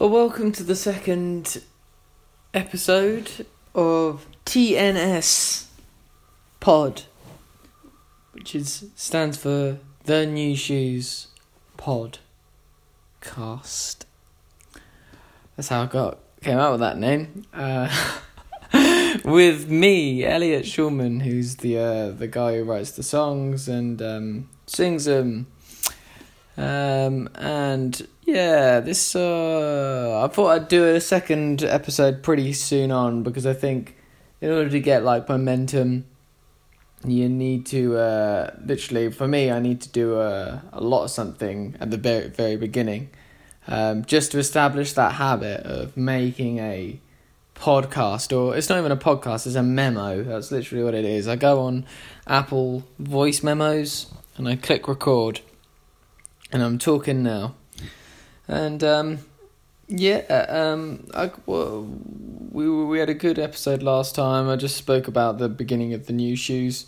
Well, welcome to the second episode of TNS Pod, which is stands for the New Shoes Pod Cast. That's how I got came out with that name. Uh, with me, Elliot Schulman, who's the uh, the guy who writes the songs and um, sings them. Um, and yeah, this uh, I thought I'd do a second episode pretty soon on because I think in order to get like momentum, you need to uh, literally for me I need to do a a lot of something at the very very beginning, um, just to establish that habit of making a podcast or it's not even a podcast it's a memo. That's literally what it is. I go on apple voice memos and i click record and i'm talking now and um, yeah um, I, well, we we had a good episode last time i just spoke about the beginning of the new shoes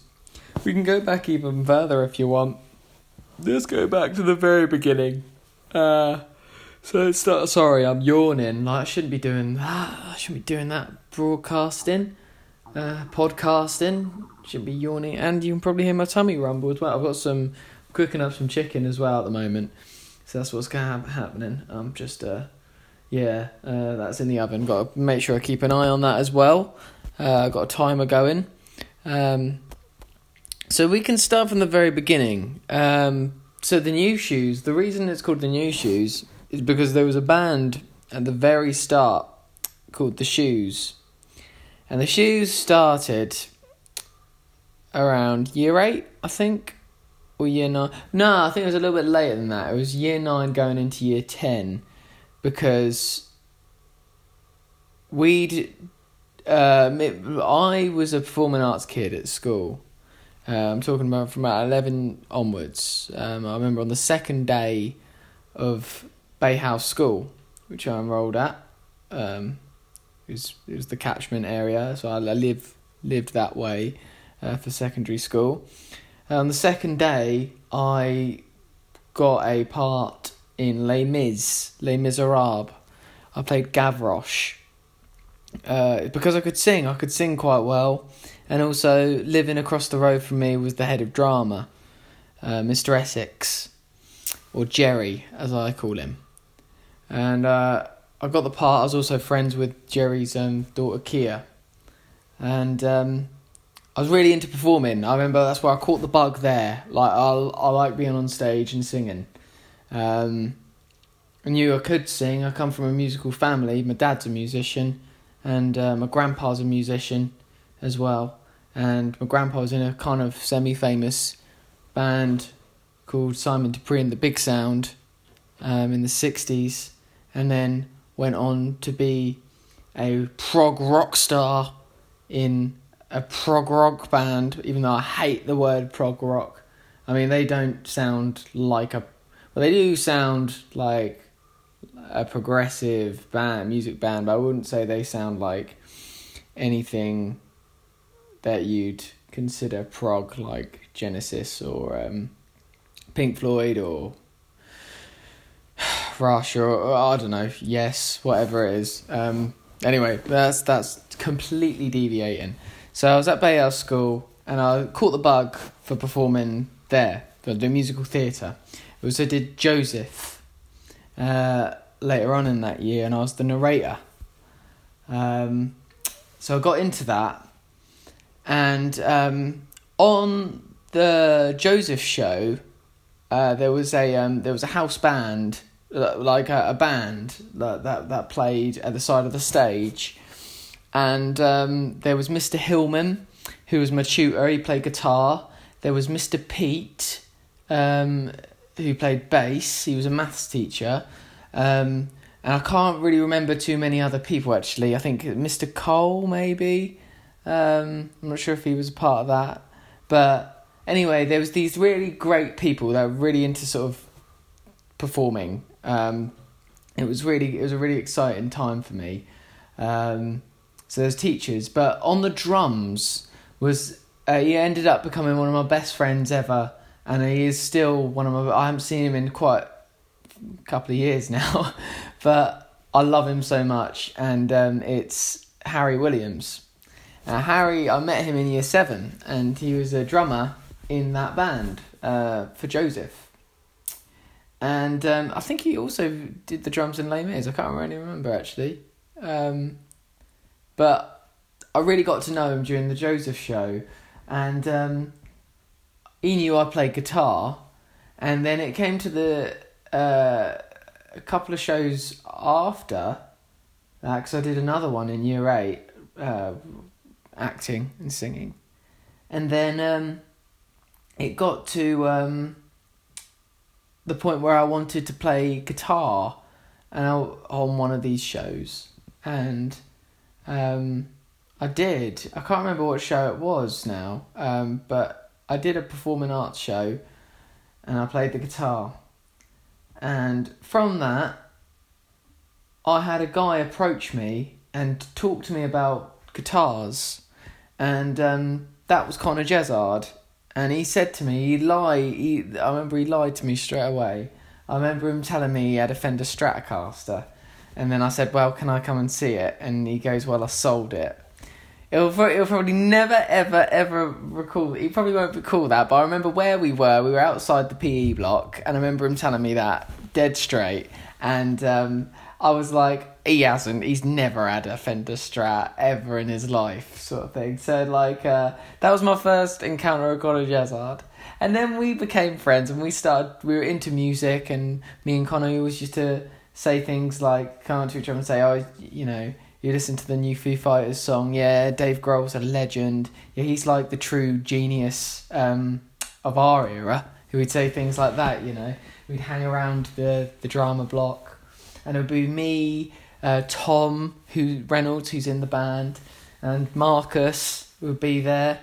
we can go back even further if you want let's go back to the very beginning uh, so it's not sorry, I'm yawning. Like I shouldn't be doing that. I shouldn't be doing that. Broadcasting, uh, podcasting. Shouldn't be yawning, and you can probably hear my tummy rumble as well. I've got some cooking up some chicken as well at the moment, so that's what's to happen happening. I'm just uh, yeah, uh, that's in the oven. Got to make sure I keep an eye on that as well. Uh, got a timer going. Um, so we can start from the very beginning. Um, so the new shoes. The reason it's called the new shoes is because there was a band at the very start called The Shoes. And The Shoes started around year 8, I think, or year 9. No, I think it was a little bit later than that. It was year 9 going into year 10 because we'd. Um, it, I was a performing arts kid at school. Uh, I'm talking about from about 11 onwards. Um, I remember on the second day of Bay House School, which I enrolled at. Um, it was it was the catchment area, so I, I live lived that way uh, for secondary school. And on the second day, I got a part in Les Mis, Les Miserables. I played Gavroche. Uh, because I could sing, I could sing quite well, and also living across the road from me was the head of drama, uh, Mr. Essex, or Jerry, as I call him and uh, I got the part. I was also friends with Jerry's um, daughter Kia, and um, I was really into performing. I remember that's where I caught the bug there. Like I, I like being on stage and singing. Um, I knew I could sing. I come from a musical family. My dad's a musician, and uh, my grandpa's a musician as well. And my grandpa was in a kind of semi-famous band called Simon Dupree and the Big Sound um, in the '60s and then went on to be a prog rock star in a prog rock band, even though I hate the word prog rock. I mean, they don't sound like a. Well, they do sound like a progressive band, music band, but I wouldn't say they sound like anything that you'd consider prog, like Genesis or um, Pink Floyd or Rush or, or, I don't know, yes, whatever it is. Um, anyway, that's that's completely deviating. So I was at Bay House School and I caught the bug for performing there for the musical theatre. I did Joseph uh, later on in that year, and I was the narrator. Um, so I got into that, and um, on the Joseph show, uh, there was a um, there was a house band like a, a band that, that that played at the side of the stage, and um, there was Mr. Hillman, who was my tutor. He played guitar. There was Mr. Pete, um, who played bass. He was a maths teacher. Um, and I can't really remember too many other people actually. I think Mr. Cole maybe. Um, I'm not sure if he was a part of that, but anyway, there was these really great people that were really into sort of performing um, it was really it was a really exciting time for me. Um, so there's teachers, but on the drums was uh, he ended up becoming one of my best friends ever, and he is still one of my. I haven't seen him in quite a couple of years now, but I love him so much, and um, it's Harry Williams. Now, Harry, I met him in year seven, and he was a drummer in that band uh, for Joseph. And um, I think he also did the drums in Les Mis. I can't really remember actually. Um, but I really got to know him during the Joseph show, and um, he knew I played guitar. And then it came to the uh, a couple of shows after, because I did another one in year eight, uh, acting and singing, and then um, it got to um, the point where I wanted to play guitar, and I, on one of these shows, and um, I did. I can't remember what show it was now, um, but I did a performing arts show, and I played the guitar, and from that, I had a guy approach me and talk to me about guitars, and um, that was Connor Jezard. And he said to me, he lied. He, I remember he lied to me straight away. I remember him telling me he had a Fender Stratocaster, and then I said, "Well, can I come and see it?" And he goes, "Well, I sold it." He'll, he'll probably never, ever, ever recall. He probably won't recall that. But I remember where we were. We were outside the PE block, and I remember him telling me that dead straight. And um, I was like, he hasn't. He's never had a Fender Strat ever in his life, sort of thing. So like, uh, that was my first encounter with Connor Jezard. And then we became friends, and we started. We were into music, and me and Connor always used to say things like, come to each other and say, oh, you know you listen to the new Foo Fighters song, yeah, Dave Grohl's a legend. Yeah, he's like the true genius um, of our era. Who would say things like that, you know. We'd hang around the the drama block, and it would be me, uh, Tom, who Reynolds, who's in the band, and Marcus would be there,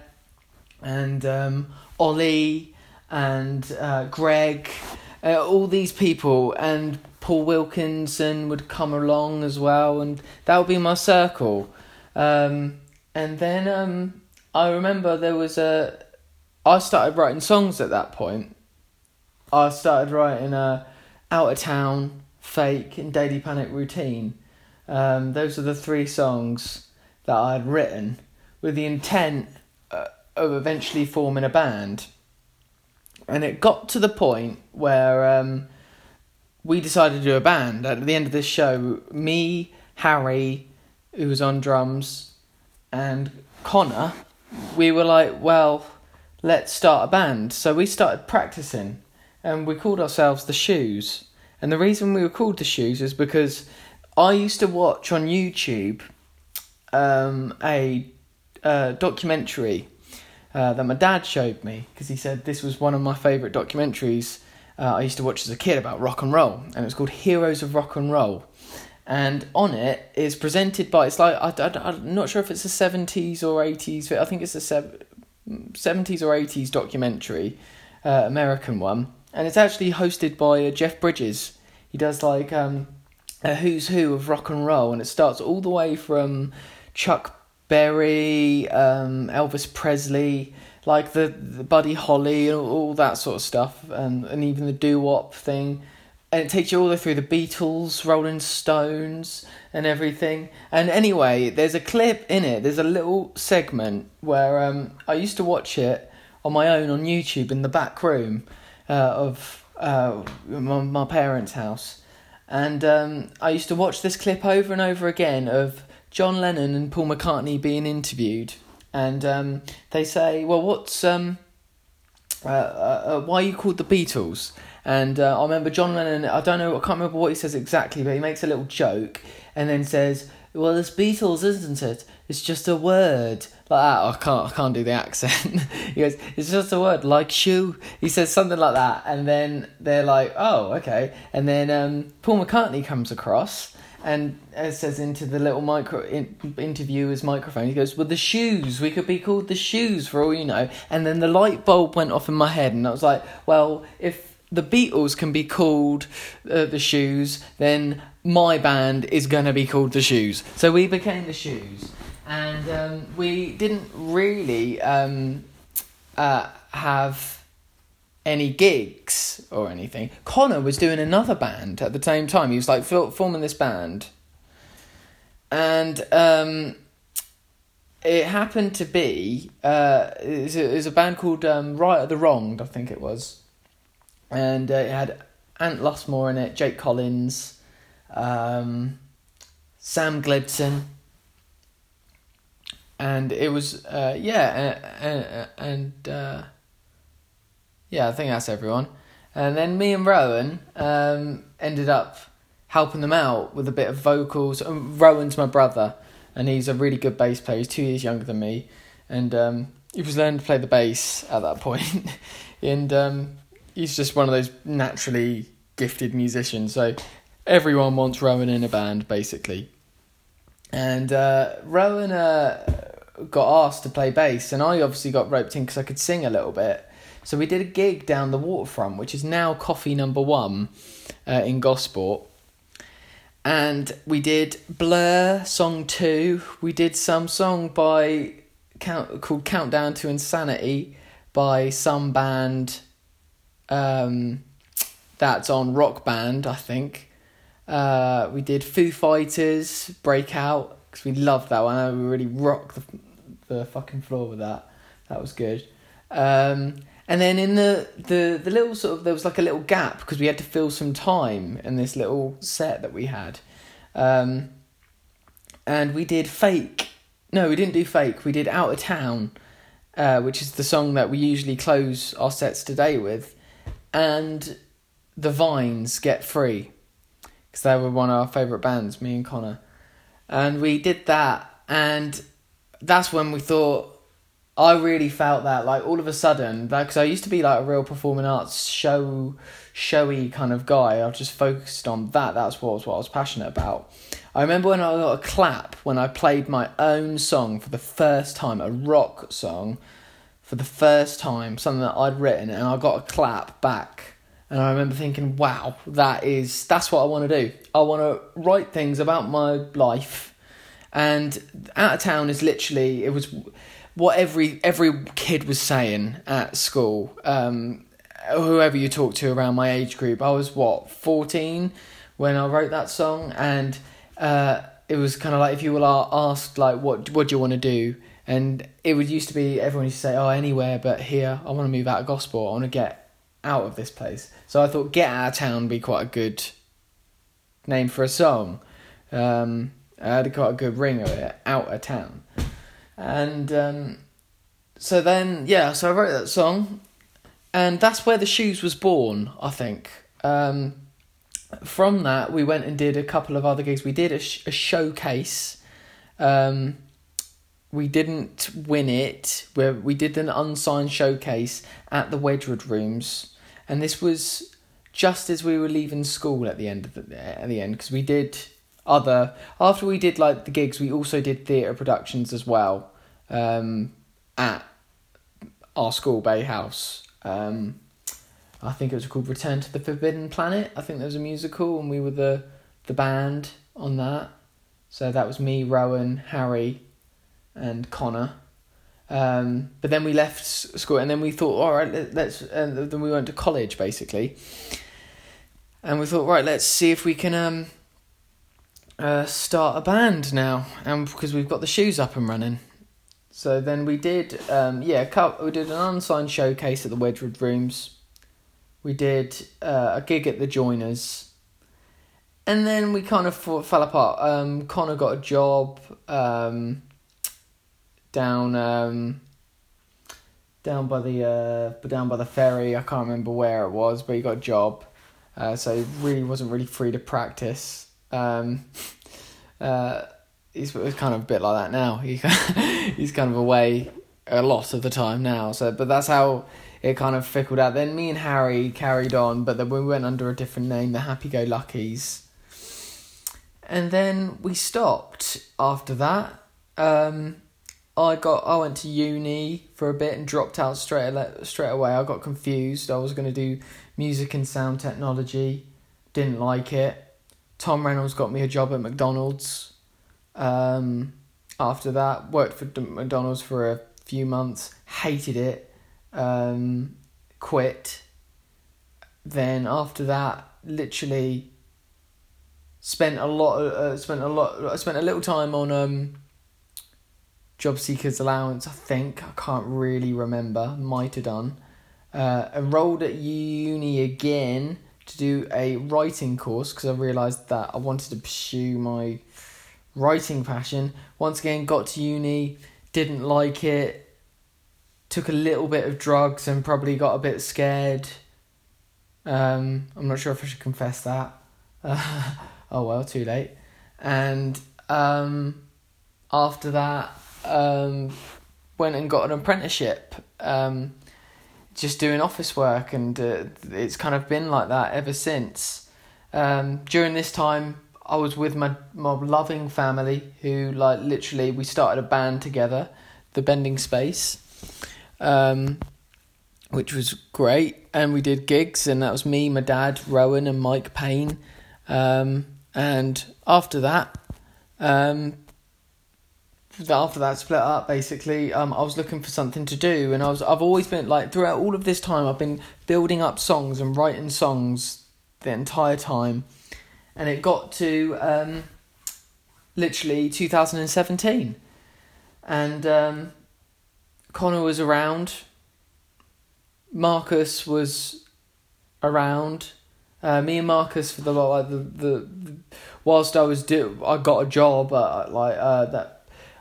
and um, Ollie, and uh, Greg, uh, all these people, and Paul Wilkinson would come along as well, and that would be my circle. Um, and then um, I remember there was a. I started writing songs at that point. I started writing a out of town, fake, and daily panic routine. Um, those are the three songs that I had written with the intent uh, of eventually forming a band. And it got to the point where um, we decided to do a band. At the end of this show, me, Harry, who was on drums, and Connor, we were like, well, let's start a band. So we started practicing, and we called ourselves the Shoes. And the reason we were called the Shoes is because I used to watch on YouTube um, a uh, documentary uh, that my dad showed me because he said this was one of my favourite documentaries uh, I used to watch as a kid about rock and roll, and it was called Heroes of Rock and Roll. And on it is presented by it's like I, I'm not sure if it's a seventies or eighties. I think it's a seventies or eighties documentary, uh, American one, and it's actually hosted by uh, Jeff Bridges. He does like um, a who's who of rock and roll, and it starts all the way from Chuck Berry, um, Elvis Presley, like the, the Buddy Holly and all, that sort of stuff, and, and even the doo wop thing. And it takes you all the way through the Beatles, Rolling Stones, and everything. And anyway, there's a clip in it, there's a little segment where um, I used to watch it on my own on YouTube in the back room uh, of uh, my, my parents' house. And um, I used to watch this clip over and over again of John Lennon and Paul McCartney being interviewed and um, they say, "Well, what's um, uh, uh, uh, why are you called the Beatles?" And uh, I remember John Lennon. I don't know. I can't remember what he says exactly, but he makes a little joke and then says, "Well, it's Beatles, isn't it? It's just a word." Like that, I can't, I can't do the accent. he goes, "It's just a word, like shoe." He says something like that, and then they're like, "Oh, okay." And then um, Paul McCartney comes across, and it says into the little micro in, interviewer's microphone, he goes, "Well, the shoes. We could be called the shoes for all you know." And then the light bulb went off in my head, and I was like, "Well, if the Beatles can be called uh, the shoes, then my band is gonna be called the shoes." So we became the shoes, and um, we didn't really um, uh, have any gigs or anything. Connor was doing another band at the same time. He was like forming this band and um, it happened to be uh, it, was a, it was a band called um, Right or the Wronged, I think it was, and uh, it had Ant Lustmore in it, Jake Collins, um, Sam Gledson, and it was uh, yeah, and uh, yeah, I think that's everyone. And then me and Rowan um, ended up helping them out with a bit of vocals. Um, Rowan's my brother, and he's a really good bass player. He's two years younger than me, and um, he was learning to play the bass at that point. and um, he's just one of those naturally gifted musicians. So everyone wants Rowan in a band, basically. And uh, Rowan uh, got asked to play bass, and I obviously got roped in because I could sing a little bit. So we did a gig down the waterfront, which is now Coffee Number One uh, in Gosport. And we did Blur song two. We did some song by count called Countdown to Insanity by some band um, that's on Rock Band, I think. Uh, we did Foo Fighters Breakout because we loved that one. We really rocked the, the fucking floor with that. That was good. Um, and then in the, the, the little sort of, there was like a little gap because we had to fill some time in this little set that we had. Um, and we did Fake. No, we didn't do Fake. We did Out of Town, uh, which is the song that we usually close our sets today with. And The Vines Get Free. Because they were one of our favourite bands, me and Connor. And we did that. And that's when we thought, I really felt that like all of a sudden because I used to be like a real performing arts show showy kind of guy. I just focused on that. That's what was what I was passionate about. I remember when I got a clap when I played my own song for the first time, a rock song for the first time, something that I'd written, and I got a clap back. And I remember thinking, wow, that is that's what I want to do. I want to write things about my life. And out of town is literally it was what every every kid was saying at school. Um, whoever you talk to around my age group, I was what fourteen when I wrote that song, and uh, it was kind of like if you were asked like what what do you want to do, and it would used to be everyone used to say oh anywhere but here. I want to move out of Gosport. I want to get out of this place. So I thought get out of town would be quite a good name for a song. Um, I had quite a good ring of it, out of town. And um, so then, yeah, so I wrote that song, and that's where the shoes was born. I think. Um, from that, we went and did a couple of other gigs. We did a, sh- a showcase. Um, we didn't win it. Where we did an unsigned showcase at the Wedgwood Rooms, and this was just as we were leaving school at the end of the at the end because we did other. After we did like the gigs we also did theatre productions as well um, at our school bay house. Um, i think it was called return to the forbidden planet. I think there was a musical and we were the the band on that. So that was me rowan harry and connor. Um, but then we left school and then we thought all right let's and then we went to college basically. And we thought right let's see if we can um, uh, start a band now, and because we've got the shoes up and running. So then we did, um, yeah, we did an unsigned showcase at the Wedgwood Rooms. We did uh, a gig at the Joiners, and then we kind of fell apart. Um, Connor got a job um, down um, down by the uh, down by the ferry. I can't remember where it was, but he got a job, uh, so he really wasn't really free to practice. Um, uh, he's kind of a bit like that now. He he's kind of away a lot of the time now. So, but that's how it kind of fickled out. Then me and Harry carried on, but then we went under a different name, the Happy Go Luckies. And then we stopped after that. Um, I got I went to uni for a bit and dropped out straight straight away. I got confused. I was going to do music and sound technology. Didn't like it. Tom Reynolds got me a job at McDonald's. Um, after that, worked for McDonald's for a few months, hated it, um, quit. Then after that, literally spent a lot. Uh, spent a lot. Spent a little time on um, job seekers allowance. I think I can't really remember. Might have done. Uh, enrolled at uni again to do a writing course because I realised that I wanted to pursue my writing passion. Once again, got to uni, didn't like it, took a little bit of drugs and probably got a bit scared. Um, I'm not sure if I should confess that. Uh, oh well, too late. And um, after that, um, went and got an apprenticeship. Um, just doing office work, and uh, it's kind of been like that ever since. Um, during this time, I was with my my loving family, who like literally we started a band together, the Bending Space, um, which was great, and we did gigs, and that was me, my dad, Rowan, and Mike Payne, um, and after that, um, after that split up basically um, i was looking for something to do and i was i've always been like throughout all of this time i've been building up songs and writing songs the entire time. And it got to um, literally 2017 and um, connor was around. Marcus was around. Uh, me and marcus for the like the, the, whilst i was do i got a job like uh, that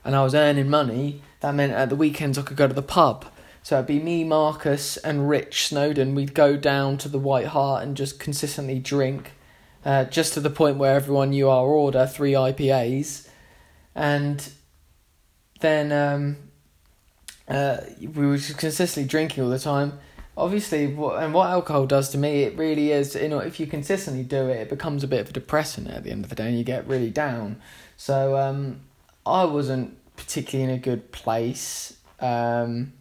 and I was earning money, that meant at the weekends I could go to the pub. So it'd be me, Marcus, and Rich Snowden. We'd go down to the White Hart and just consistently drink, uh, just to the point where everyone knew our order three IPAs. And then um, uh, we were consistently drinking all the time. Obviously, and what alcohol does to me, it really is, you know, if you consistently do it, it becomes a bit of a depressant at the end of the day and you get really down. So um, I wasn't particularly in a good place um,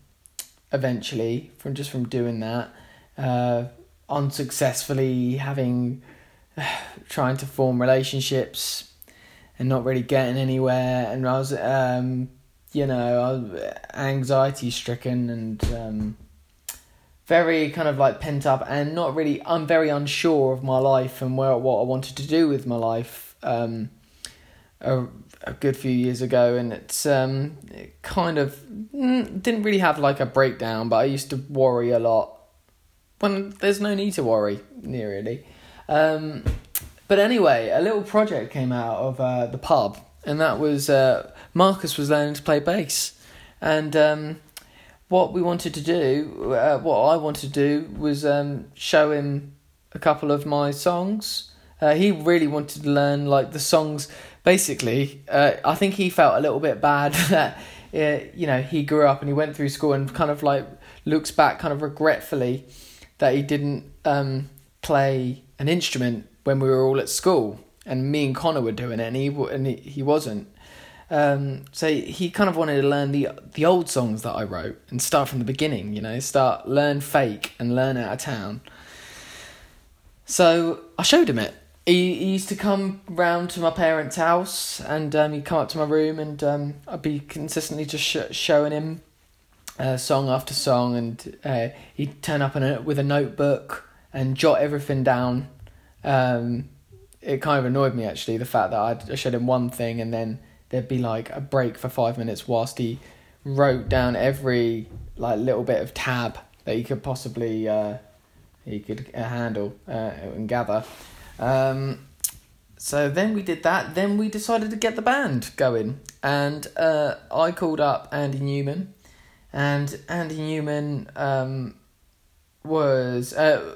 eventually from just from doing that uh, unsuccessfully having trying to form relationships and not really getting anywhere. And I was um, you know anxiety stricken and um, very kind of like pent up and not really I'm very unsure of my life and where what I wanted to do with my life um, a good few years ago, and it's um, it kind of mm, didn't really have like a breakdown, but I used to worry a lot. When there's no need to worry, really. Um, but anyway, a little project came out of uh, the pub, and that was uh, Marcus was learning to play bass, and um, what we wanted to do, uh, what I wanted to do, was um, show him a couple of my songs. Uh, he really wanted to learn like the songs basically, uh, I think he felt a little bit bad that uh, you know he grew up and he went through school and kind of like looks back kind of regretfully that he didn't um, play an instrument when we were all at school and me and Connor were doing it and he and he, he wasn't. Um, so he kind of wanted to learn the the old songs that I wrote and start from the beginning, you know, start learn fake and learn out of town. So I showed him it he, he used to come round to my parents' house and um, he'd come up to my room and um, I'd be consistently just sh- showing him uh, song after song and uh, he'd turn up a, with a notebook and jot everything down. Um, it kind of annoyed me actually the fact that I'd, I showed him one thing and then there'd be like a break for five minutes whilst he wrote down every like little bit of tab that he could possibly uh, he could uh, handle uh, and gather. Um, so then we did that. Then we decided to get the band going, and uh, I called up Andy Newman, and Andy Newman um, was uh,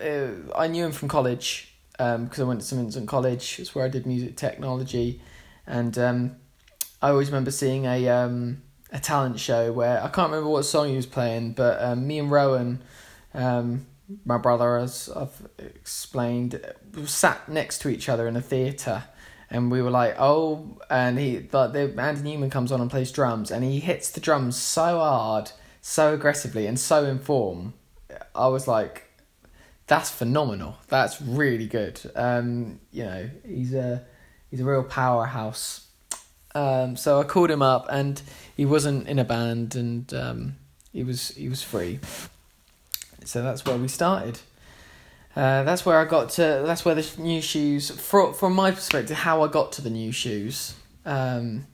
uh, I knew him from college because um, I went to St Vincent College. It's where I did music technology, and um, I always remember seeing a um, a talent show where I can't remember what song he was playing, but um, me and Rowan. Um, my brother, as I've explained, sat next to each other in a theatre, and we were like, "Oh!" And he, like, the Andy Newman comes on and plays drums, and he hits the drums so hard, so aggressively, and so in form. I was like, "That's phenomenal. That's really good." Um, you know, he's a he's a real powerhouse. Um, so I called him up, and he wasn't in a band, and um, he was he was free. So that's where we started. Uh, that's where I got to. That's where the new shoes, from from my perspective, how I got to the new shoes. Um,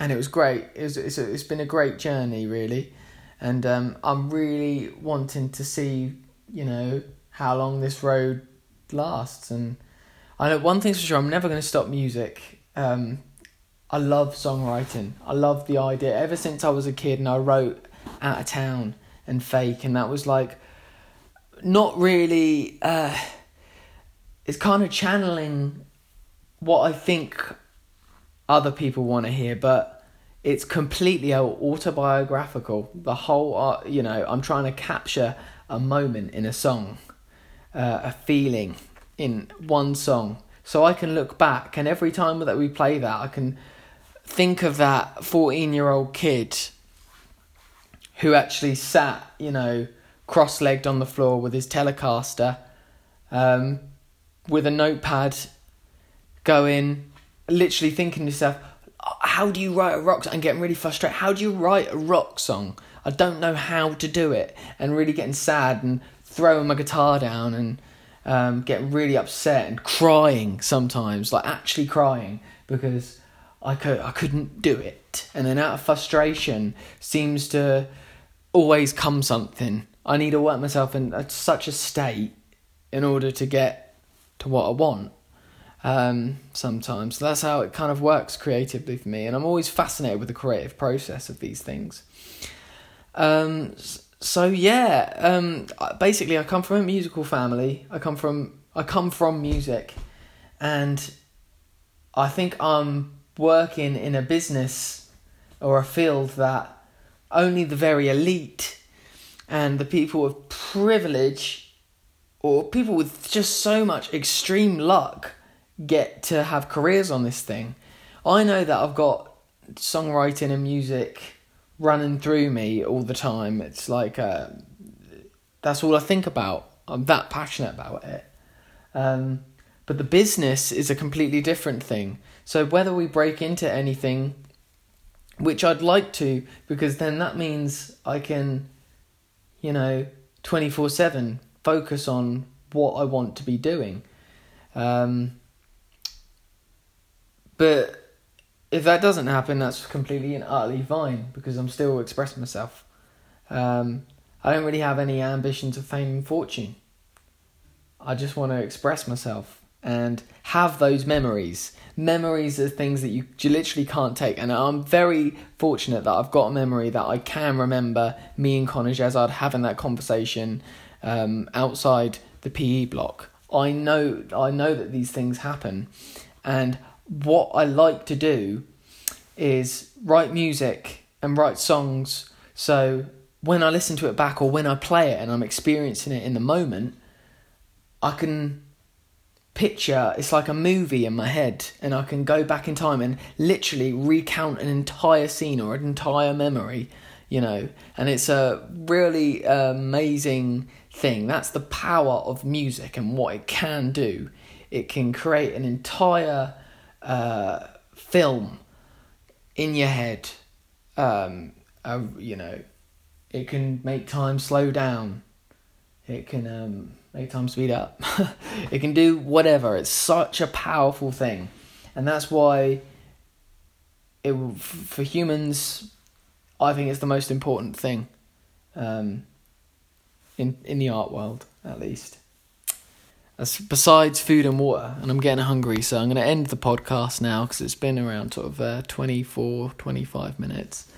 and it was great. It was, it's, a, it's been a great journey, really, and um, I'm really wanting to see, you know, how long this road lasts. And I know one thing's for sure: I'm never going to stop music. Um, I love songwriting. I love the idea. Ever since I was a kid, and I wrote out of town and fake, and that was like not really. Uh, it's kind of channeling what I think other people want to hear, but it's completely autobiographical. The whole, you know, I'm trying to capture a moment in a song, uh, a feeling in one song, so I can look back, and every time that we play that, I can think of that 14 year old kid who actually sat, you know, cross legged on the floor with his Telecaster, um, with a notepad, going, literally thinking to yourself, how do you write a rock song? And getting really frustrated. How do you write a rock song? I don't know how to do it. And really getting sad and throwing my guitar down and um, getting really upset and crying sometimes, like actually crying because I could I couldn't do it. And then out of frustration seems to always come something. I need to work myself in such a state in order to get to what I want. Um, sometimes so that's how it kind of works creatively for me, and I'm always fascinated with the creative process of these things. Um, so yeah, um, basically, I come from a musical family. I come from I come from music, and I think I'm working in a business or a field that only the very elite and the people with privilege or people with just so much extreme luck get to have careers on this thing. I know that I've got songwriting and music running through me all the time. It's like uh, that's all I think about. I'm that passionate about it. Um, but the business is a completely different thing. So whether we break into anything, which I'd like to, because then that means I can, you know, 24 7 focus on what I want to be doing. Um, but if that doesn't happen, that's completely and utterly fine because I'm still expressing myself. Um, I don't really have any ambitions of fame and fortune. I just want to express myself and have those memories. Memories are things that you, literally can't take. And I'm very fortunate that I've got a memory that I can remember me and Connor Jezard having that conversation um, outside the PE block. I know I know that these things happen, and what I like to do is write music and write songs. So when I listen to it back or when I play it and I'm experiencing it in the moment, I can picture it's like a movie in my head and I can go back in time and literally recount an entire scene or an entire memory, you know. And it's a really amazing thing. That's the power of music and what it can do. It can create an entire uh, film in your head. Um, uh, you know, it can make time slow down. It can um, make time speed up. it can do whatever. It's such a powerful thing, and that's why it for humans. I think it's the most important thing, um, in in the art world at least. As besides food and water, and I'm getting hungry, so I'm going to end the podcast now because it's been around sort of uh, 24, 25 minutes.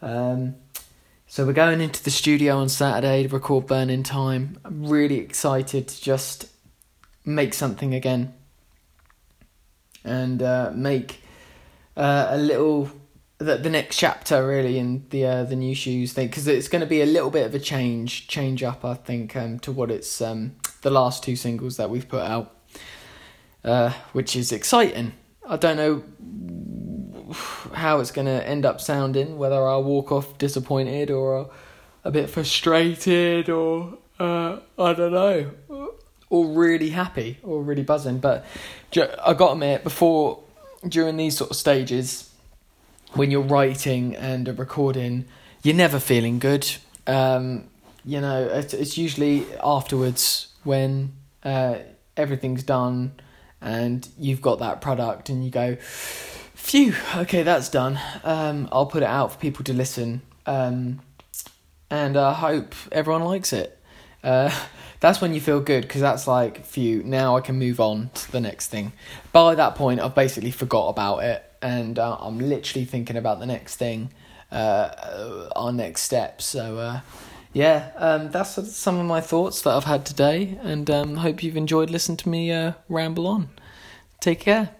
Um, so we're going into the studio on Saturday to record Burning Time. I'm really excited to just make something again and uh, make uh, a little the, the next chapter really in the uh, the new shoes thing because it's going to be a little bit of a change change up I think um, to what it's um, the last two singles that we've put out, uh, which is exciting. I don't know how it's going to end up sounding, whether I'll walk off disappointed or a bit frustrated or uh, I don't know, or really happy or really buzzing. But I got to admit, before, during these sort of stages, when you're writing and recording, you're never feeling good. Um, you know, it's, it's usually afterwards when uh, everything's done, and you've got that product, and you go, phew, okay, that's done. Um, I'll put it out for people to listen, um, and I hope everyone likes it. Uh, that's when you feel good because that's like, phew, now I can move on to the next thing. By that point, I've basically forgot about it, and uh, I'm literally thinking about the next thing, uh, our next step. So, uh, yeah, um, that's some of my thoughts that I've had today, and um, hope you've enjoyed listening to me uh, ramble on. Take care.